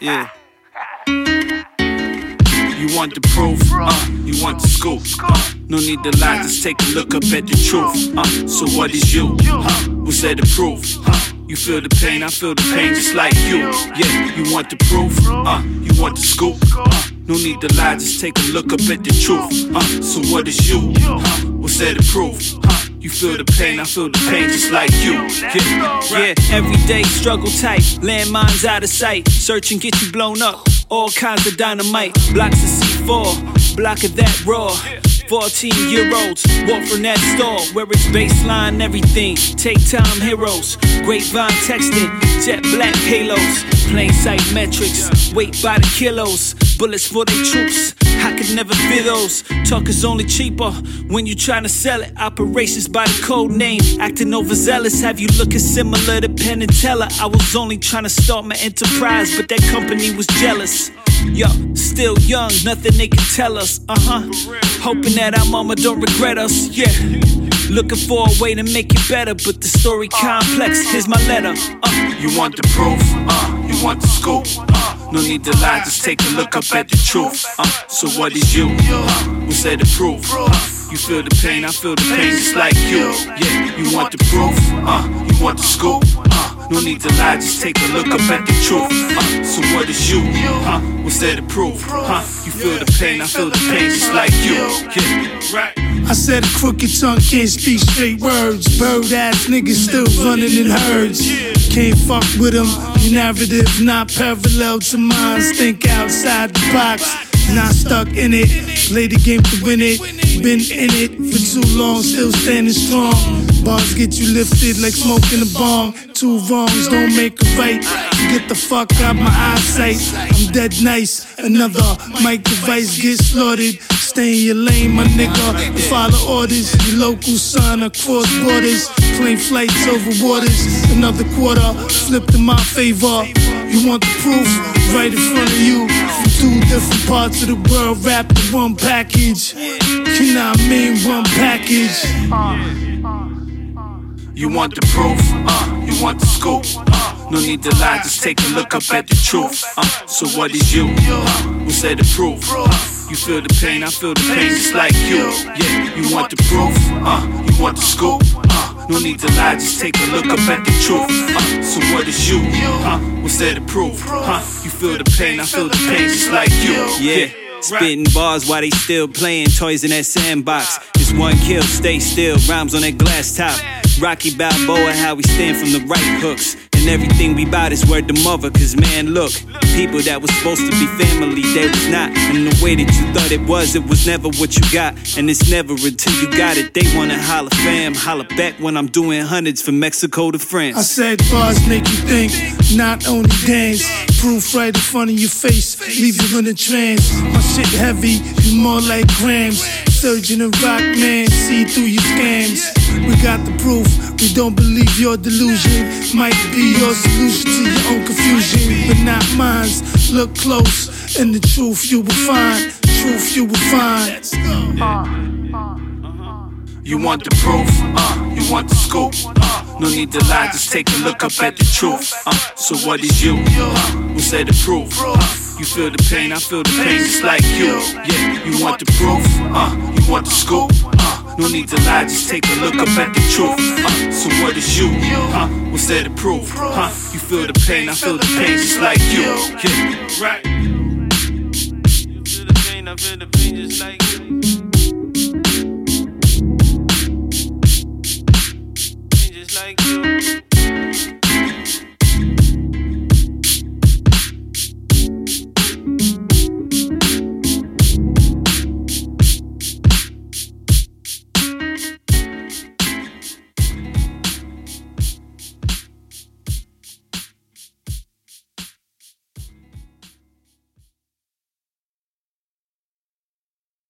Yeah. You want the proof, uh, you want the scoop. Uh, no need to lie, just take a look up at the truth. Uh, so what is you? Uh, who said the proof? Uh, you feel the pain, I feel the pain just like you. Yeah, you want the proof? Uh, you want the scoop? Uh, no need to lie, just take a look up at the truth. Uh, so what is you? Uh, who said the proof? Uh, you feel the pain, I feel the pain just like you. Yeah, yeah. everyday struggle tight, landmines out of sight. Search and get you blown up, all kinds of dynamite. Blocks of C4, block of that raw. 14 year olds walk from that store where it's baseline everything. Take time heroes, grapevine texting, jet black halos, plain sight metrics, weight by the kilos, bullets for the troops. I could never feel those. Talk is only cheaper when you tryna sell it. Operations by the code name, acting overzealous. Have you looking similar to Penn and Teller? I was only trying to start my enterprise, but that company was jealous. Yo, still young, nothing they can tell us. Uh huh. Hoping that our mama don't regret us. Yeah. Looking for a way to make it better, but the story complex. Here's my letter. Uh. You want the proof? Uh. You want the scoop? Uh. No need to lie, just take a look up at the truth. Uh. So what is you? Uh. Who said the proof? Uh. You feel the pain, I feel the pain just like you. Yeah, you want the proof? Uh. You want the scoop? Uh. No need to lie, just take a look up at the truth. Uh, so what is you? Huh? What's there to prove? Huh? You feel the pain, I feel the pain just like you. Yeah, right. I said a crooked tongue can't speak straight words. Bird ass niggas still running in herds. Can't fuck with them. Your narrative not parallel to mine. Think outside the box. Not stuck in it. Play the game to win it. Been in it for too long, still standing strong. Bars get you lifted like smoking a bomb. Two wrongs don't make a right. Get the fuck out my eyesight. I'm dead nice. Another mic device get slaughtered. Stay in your lane, my nigga. Follow orders. Your local son across borders. Plane flights over waters. Another quarter flipped in my favor. You want the proof? Right in front of you. From two different parts of the world, wrapped in one package. You know what I mean? One package. You want the proof? Uh, you want the scoop? Uh, no need to lie, just take a look up at the truth. Uh, so what is you? Uh, who said the proof? Uh, you feel the pain, I feel the pain just like you. Yeah, you want the proof? Uh, you want the scoop? Uh, no need to lie, just take a look up at the truth. Uh, so what is you? Uh, what's there to prove? Uh, you feel the pain, I feel the pain just like you. Yeah. Spitting bars while they still playing toys in that sandbox. Just one kill, stay still, rhymes on that glass top. Rocky Balboa, how we stand from the right hooks. And everything we bout is word to mother, cause man, look, people that was supposed to be family, they was not. And the way that you thought it was, it was never what you got. And it's never until you got it. They wanna holla fam, holla back when I'm doing hundreds from Mexico to France. I said bars make you think, not only dance. Proof right in front of your face, leave you in a trance. My shit heavy, you more like grams. Sirgin and rock man, see through your scams. We got the proof, we don't believe your delusion. Might be your solution to your own confusion, but not mine. Look close, and the truth you will find. Truth you will find. You want the proof? Uh, you want the scoop? Uh, no need to lie, just take a look up at the truth. Uh, so what is you? Uh, people say the truth. Uh, you feel the pain, I feel the pain just like you. Yeah, you want the proof, uh, you want the scoop. Uh, no need to lie, just take a look up at the truth. Uh, so what is you? Huh? What's there to prove? Huh? You feel the pain, I feel the pain just like you. Yeah, right. You feel the pain, I feel the pain just like you. Just like you.